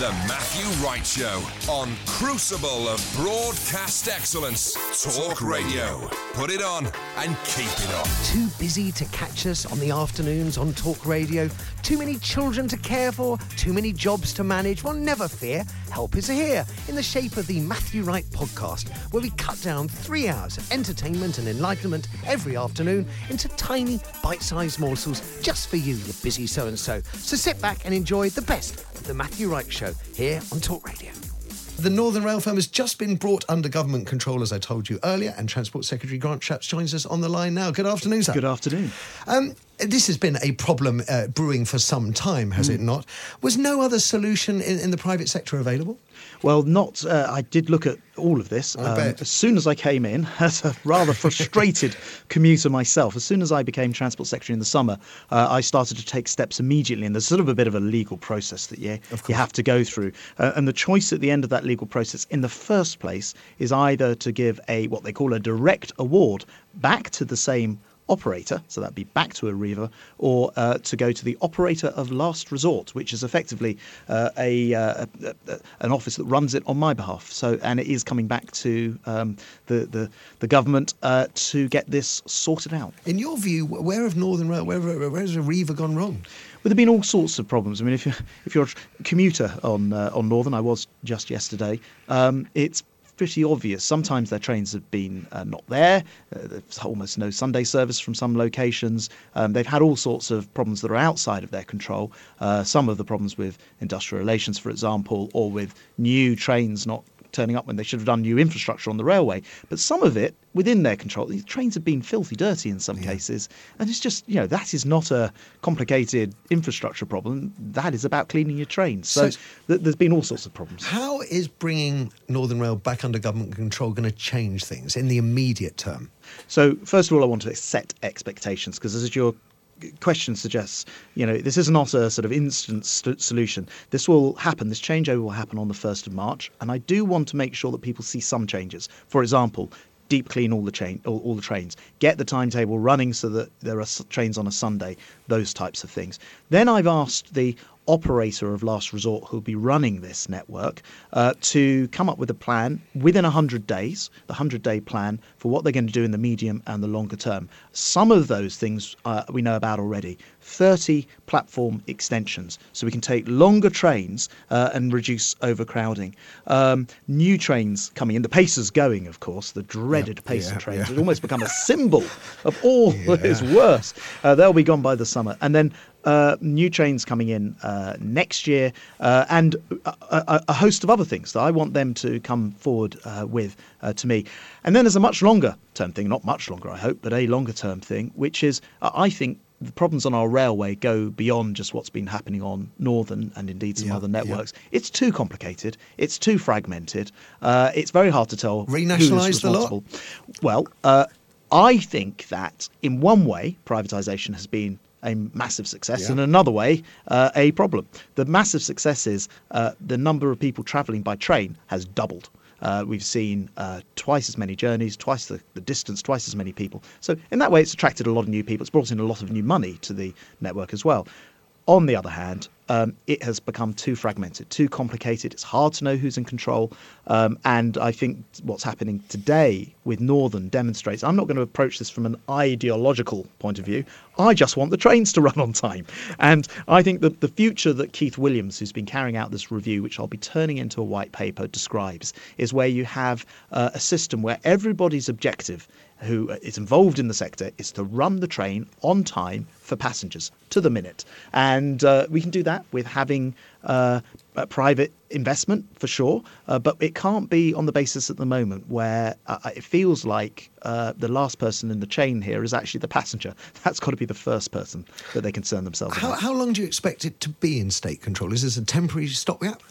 The Matthew Wright Show on Crucible of Broadcast Excellence. Talk Radio. Put it on and keep it on. Too busy to catch us on the afternoons on Talk Radio? Too many children to care for? Too many jobs to manage? Well, never fear. Help is here in the shape of the Matthew Wright podcast, where we cut down three hours of entertainment and enlightenment every afternoon into tiny, bite sized morsels just for you, you busy so and so. So sit back and enjoy the best of the Matthew Wright Show here on Talk Radio. The Northern Rail firm has just been brought under government control, as I told you earlier, and Transport Secretary Grant Shapps joins us on the line now. Good afternoon, sir. Good afternoon. Um, this has been a problem uh, brewing for some time, has Mm. it not? Was no other solution in, in the private sector available? Well, not. Uh, I did look at all of this. Um. As soon as I came in, as a rather frustrated commuter myself, as soon as I became Transport Secretary in the summer, uh, I started to take steps immediately. And there's sort of a bit of a legal process that you, you have to go through. Uh, and the choice at the end of that legal process, in the first place, is either to give a what they call a direct award back to the same operator, so that'd be back to Arriva, or uh, to go to the operator of last resort, which is effectively uh, a, uh, a, a- an office that runs it on my behalf. So, and it is coming back to um, the, the the government uh, to get this sorted out. In your view, where have Northern Rail, where, where, where has Arriva gone wrong? Well, there've been all sorts of problems. I mean, if you're if you're a commuter on uh, on Northern, I was just yesterday. Um, it's pretty obvious. Sometimes their trains have been uh, not there. Uh, there's almost no Sunday service from some locations. Um, they've had all sorts of problems that are outside of their control. Uh, some of the problems with industrial relations, for example, or with new trains not turning up when they should have done new infrastructure on the railway. But some of it within their control. These trains have been filthy dirty in some cases, and it's just you know that is not a complicated infrastructure problem. That is about cleaning your trains. So, So- th- there's been all sorts of problems. How is bringing Northern Rail back under government control going to change things in the immediate term? So first of all, I want to set expectations because as your question suggests, you know, this is not a sort of instant st- solution. This will happen. This changeover will happen on the first of March, and I do want to make sure that people see some changes. For example. Deep clean all the chain, all, all the trains. Get the timetable running so that there are trains on a Sunday. Those types of things. Then I've asked the operator of last resort who'll be running this network uh, to come up with a plan within 100 days, the 100 day plan for what they're going to do in the medium and the longer term. Some of those things uh, we know about already. 30 platform extensions so we can take longer trains uh, and reduce overcrowding. Um, new trains coming in, the Pacers going, of course, the dreaded Pacer yeah, trains. yeah. It's almost become a symbol of all that is worse. Uh, they'll be gone by the summer. And then uh, new trains coming in uh, next year uh, and a, a, a host of other things that I want them to come forward uh, with uh, to me. And then there's a much longer term thing, not much longer, I hope, but a longer term thing, which is uh, I think the problems on our railway go beyond just what's been happening on Northern and indeed some Yeah, other yeah. networks. It's too complicated. It's too fragmented. Uh, it's very hard to tell Renationalise the lot? responsible. Well, uh, I think that in one way, privatisation has been a massive success, Yeah. and another way, uh, a problem. The massive success is uh, the number of people travelling by train has doubled. Uh, we've seen uh, twice as many journeys, twice the, the distance, twice as many people. So, in that way, it's attracted a lot of new people. It's brought in a lot of new money to the network as well. On the other hand, um, it has become too fragmented, too complicated. It's hard to know who's in control. Um, and I think what's happening today with Northern demonstrates I'm not going to approach this from an ideological point of view. I just want the trains to run on time. And I think that the future that Keith Williams, who's been carrying out this review, which I'll be turning into a white paper, describes is where you have uh, a system where everybody's objective who is involved in the sector is to run the train on time for passengers to the minute. And uh, we can do that with having uh, a private investment for sure, uh, but it can't be on the basis at the moment where uh, it feels like uh, the last person in the chain here is actually the passenger. That's got to be the first person that they concern themselves How, about. how long do you expect it to be in state control? Is this a temporary stopgap?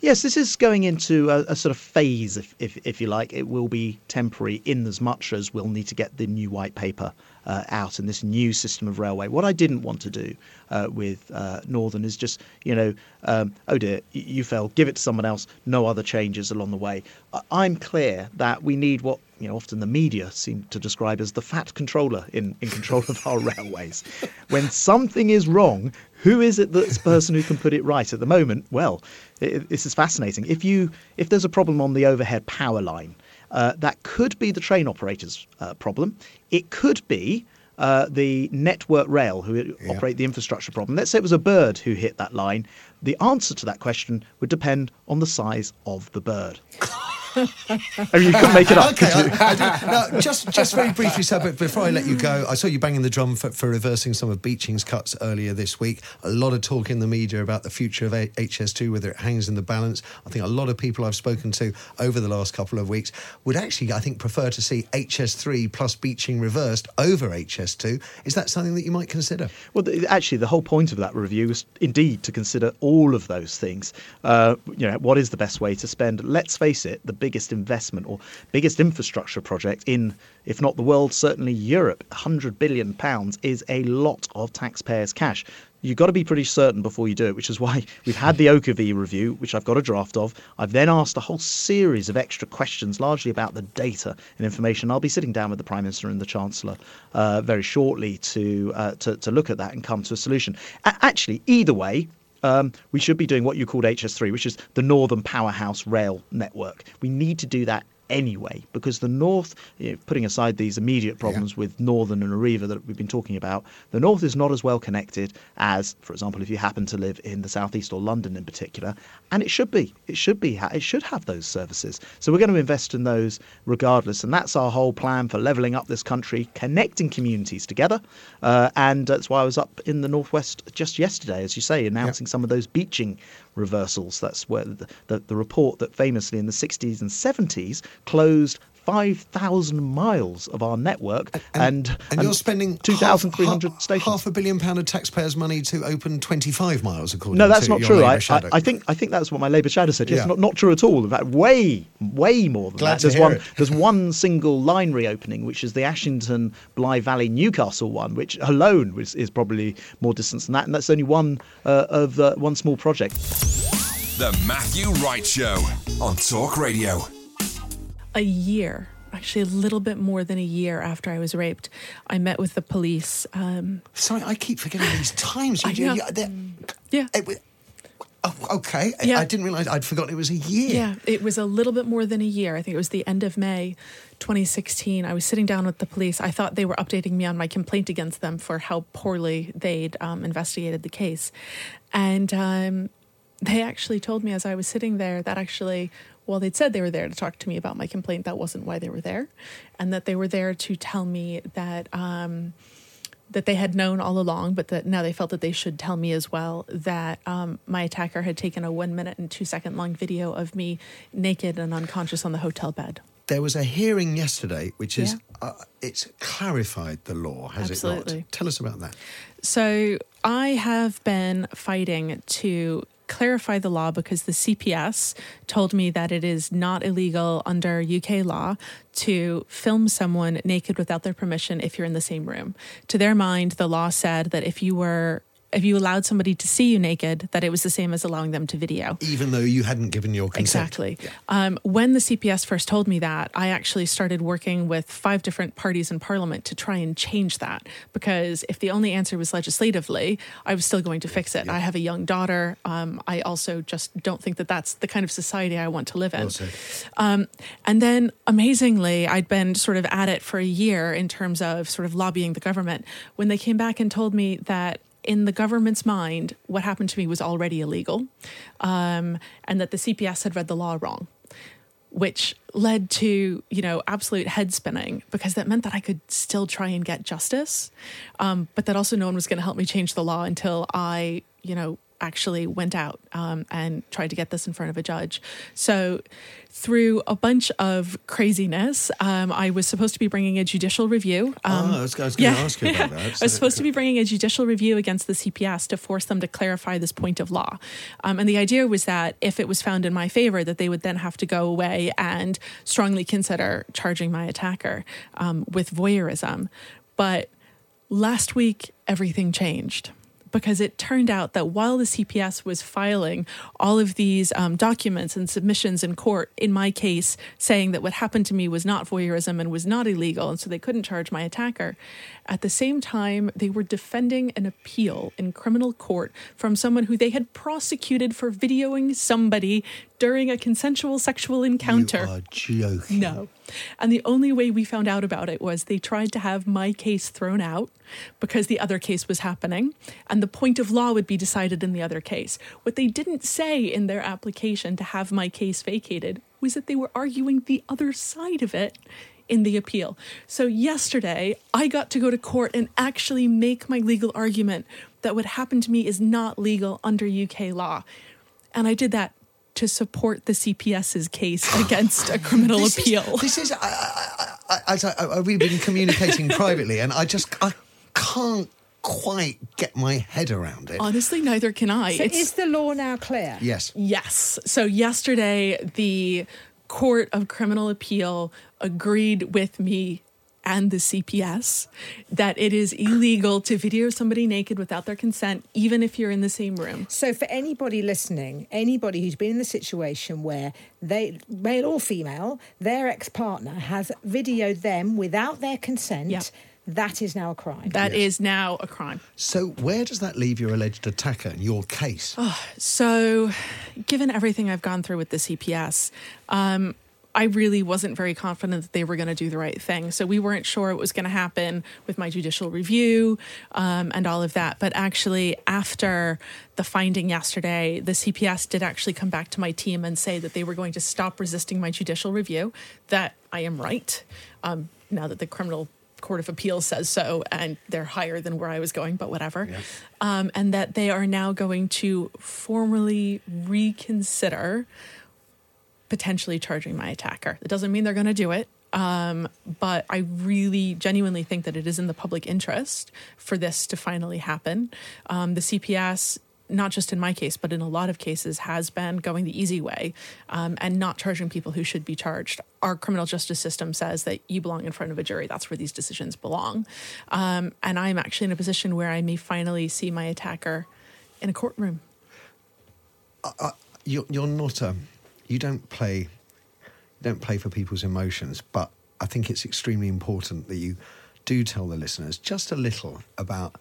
Yes, this is going into a, a sort of phase, if, if, if you like. It will be temporary in as much as we'll need to get the new white paper uh, out and this new system of railway. What I didn't want to do uh, with uh, Northern is just, you know, um, oh dear, you failed, give it to someone else, no other changes along the way. I'm clear that we need what you know often the media seem to describe as the fat controller in, in control of our railways. When something is wrong, who is it that's the person who can put it right? At the moment, well, it, this is fascinating. If you if there's a problem on the overhead power line, uh, that could be the train operator's uh, problem. It could be uh, the network rail who yeah. operate the infrastructure problem. Let's say it was a bird who hit that line. The answer to that question would depend on the size of the bird. I mean, you can make it up. okay, I, I now, just just very briefly, sir, but before I let you go, I saw you banging the drum for, for reversing some of Beeching's cuts earlier this week. A lot of talk in the media about the future of HS2, whether it hangs in the balance. I think a lot of people I've spoken to over the last couple of weeks would actually, I think, prefer to see HS3 plus Beeching reversed over HS2. Is that something that you might consider? Well, the, actually, the whole point of that review was indeed to consider all of those things. Uh, you know, what is the best way to spend? Let's face it, the biggest investment or biggest infrastructure project in, if not the world, certainly Europe. 100 billion pounds is a lot of taxpayers' cash you've got to be pretty certain before you do it, which is why we've had the Oakervee review, which I've got a draft of. I've then asked a whole series of extra questions, largely about the data and information. I'll be sitting down with the Prime Minister and the Chancellor uh, very shortly to, uh, to, to look at that and come to a solution. A- actually, either way, um, we should be doing what you called HS3, which is the Northern Powerhouse Rail Network. We need to do that anyway, because the North, you know, putting aside these immediate problems yeah. with Northern and Arriva that we've been talking about, the North is not as well connected as, for example, if you happen to live in the Southeast or London in particular, and it should be. It should be. It should have those services. So we're going to invest in those regardless, and that's our whole plan for levelling up this country, connecting communities together, uh, and that's why I was up in the Northwest just yesterday, as you say, announcing some of those Beeching reversals. That's where the, the, the report that famously in the 60s and 70s closed 5,000 miles of our network and, and, and, and you're spending 2,300 stations. Half a billion pound of taxpayers' money to open 25 miles, according no, that's to not your true. I, I, I, think I think that's what my Labour shadow said. Yes, yeah. not, not true at all. In fact, way, way more than Glad that. There's one, it. there's one single line reopening, which is the Ashington, Blyth Valley, Newcastle one, which alone is, is probably more distance than that. And that's only one uh, of uh, one small project. The Matthew Wright Show on Talk Radio. A year, actually a little bit more than a year after I was raped, I met with the police. Um, Sorry, I keep forgetting these times. You, I know. yeah. It, Oh, okay. Yeah. I didn't realize I'd forgotten it was a year. Yeah, it was a little bit more than a year. I think it was the end of May 2016. I was sitting down with the police. I thought they were updating me on my complaint against them for how poorly they'd um, investigated the case. And um, they actually told me as I was sitting there that actually, well, they'd said they were there to talk to me about my complaint. That wasn't why they were there, and that they were there to tell me that. Um, that they had known all along, but that now they felt that they should tell me as well that um, my attacker had taken a one minute and two second long video of me naked and unconscious on the hotel bed. There was a hearing yesterday, which is yeah. uh, it's clarified the law, has Absolutely. it not? Tell us about that. So I have been fighting to clarify the law because the CPS told me that it is not illegal under UK law to film someone naked without their permission if you're in the same room. To their mind, the law said that if you were if you allowed somebody to see you naked, that it was the same as allowing them to video. Even though you hadn't given your consent. Exactly. Yeah. Um, when the CPS first told me that, I actually started working with five different parties in Parliament to try and change that. Because if the only answer was legislatively, I was still going to fix it. Yeah. I have a young daughter. Um, I also just don't think that that's the kind of society I want to live in. Well um, and then amazingly, I'd been sort of at it for a year in terms of sort of lobbying the government. When they came back and told me that in the government's mind, what happened to me was already illegal, um, and that the CPS had read the law wrong, which led to you know absolute head spinning because that meant that I could still try and get justice, um, but that also no one was going to help me change the law until I you know actually went out um, and tried to get this in front of a judge. So, through a bunch of craziness, um, I was supposed to be bringing a judicial review. Um, oh, I was, was going yeah, to ask you about that. I was supposed to be bringing a judicial review against the CPS to force them to clarify this point of law. Um, and the idea was that if it was found in my favor, that they would then have to go away and strongly consider charging my attacker um, with voyeurism. But last week, everything changed because it turned out that while the CPS was filing all of these um, documents and submissions in court, in my case, saying that what happened to me was not voyeurism and was not illegal, and so they couldn't charge my attacker, at the same time, they were defending an appeal in criminal court from someone who they had prosecuted for videoing somebody during a consensual sexual encounter. You are joking. No. And the only way we found out about it was they tried to have my case thrown out because the other case was happening and the point of law would be decided in the other case. What they didn't say in their application to have my case vacated was that they were arguing the other side of it in the appeal. So yesterday, I got to go to court and actually make my legal argument that what happened to me is not legal under UK law. And I did that to support the CPS's case against a criminal This is- appeal. this is. I, I, I, I, I, we've been communicating privately, and I just I can't quite get my head around it. Honestly, neither can I. So It's- is the law now clear? yes. Yes. So yesterday, the Court of Criminal Appeal agreed with me and the CPS that it is illegal to video somebody naked without their consent, even if you're in the same room. So, for anybody listening, anybody who's been in the situation where they, male or female, their ex partner has videoed them without their consent, Yeah. that is now a crime. That is now a crime. So where does that leave your alleged attacker in your case? So, given everything I've gone through with the CPS, um, I really wasn't very confident that they were going to do the right thing. So, we weren't sure it was going to happen with my judicial review um, and all of that. But actually, after the finding yesterday, the CPS did actually come back to my team and say that they were going to stop resisting my judicial review, that I am right. Um, now that the criminal Court of Appeal says so, and they're higher than where I was going, but whatever. Um, and that they are now going to formally reconsider potentially charging my attacker. It doesn't mean they're going to do it. Um, but I really genuinely think that it is in the public interest for this to finally happen. Um, the CPS, not just in my case, but in a lot of cases, has been going the easy way um, and not charging people who should be charged. Our criminal justice system says that you belong in front of a jury. That's where these decisions belong. Um, and I'm actually in a position where I may finally see my attacker in a courtroom. You're, you're not um, you don't play you don't play for people's emotions, but I think it's extremely important that you do tell the listeners just a little about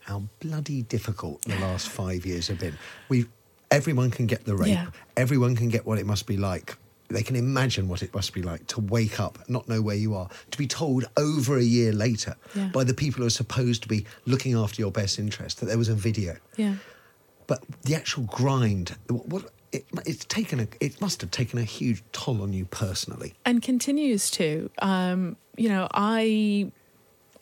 how bloody difficult the last five years have been. We everyone can get the rape. Yeah. Everyone can get what it must be like. They can imagine what it must be like to wake up, not know where you are, to be told over a year later Yeah. by the people who are supposed to be looking after your best interest that there was a video Yeah. but the actual grind what it, it's taken a it must have taken a huge toll on you personally and continues to. Um, you know, I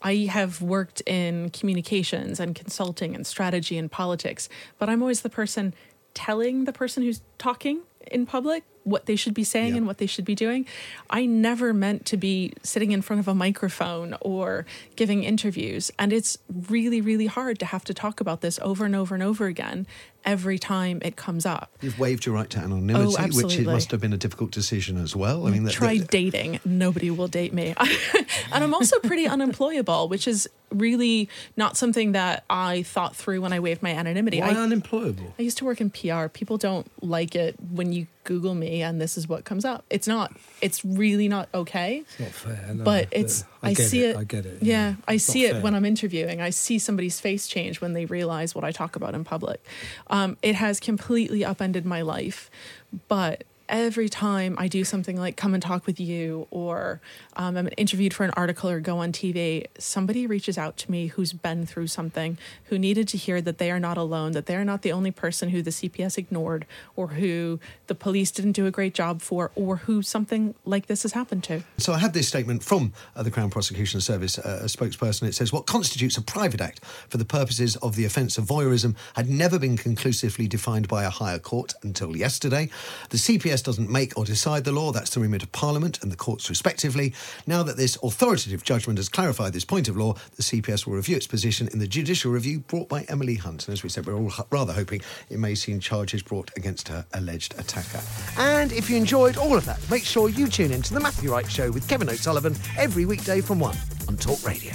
I have worked in communications and consulting and strategy and politics, but I'm always the person telling the person who's talking in public what they should be saying Yeah. and what they should be doing. I never meant to be sitting in front of a microphone or giving interviews. And it's really, really hard to have to talk about this over and over and over again every time it comes up. you've waived your right to anonymity which it Oh, must have been a difficult decision as well i mean that, try that- dating nobody will date me and i'm also pretty unemployable which is really not something that i thought through when i waived my anonymity Why I, unemployable? I used to work in pr people don't like it when you google me and this is what comes up it's not it's really not okay It's not fair. no, but it's I, get see it, I get it. Yeah, I see it fair. when I'm interviewing. I see somebody's face change when they realize what I talk about in public. Um, it has completely upended my life, but every time I do something like come and talk with you, or um, I'm interviewed for an article or go on TV, somebody reaches out to me who's been through something, who needed to hear that they are not alone, that they are not the only person who the CPS ignored, or who the police didn't do a great job for, or who something like this has happened to. So I had this statement from uh, the Crown Prosecution Service, uh, a spokesperson. It says, What constitutes a private act for the purposes of the offence of voyeurism had never been conclusively defined by a higher court until yesterday. The CPS doesn't make or decide the law, that's the remit of Parliament and the courts respectively. Now that this authoritative judgment has clarified this point of law, the CPS will review its position in the judicial review brought by Emily Hunt. And as we said, we're all rather hoping it may see charges brought against her alleged attacker. And if you enjoyed all of that, make sure you tune in to The Matthew Wright Show with Kevin O'Sullivan every weekday from 1 on Talk Radio.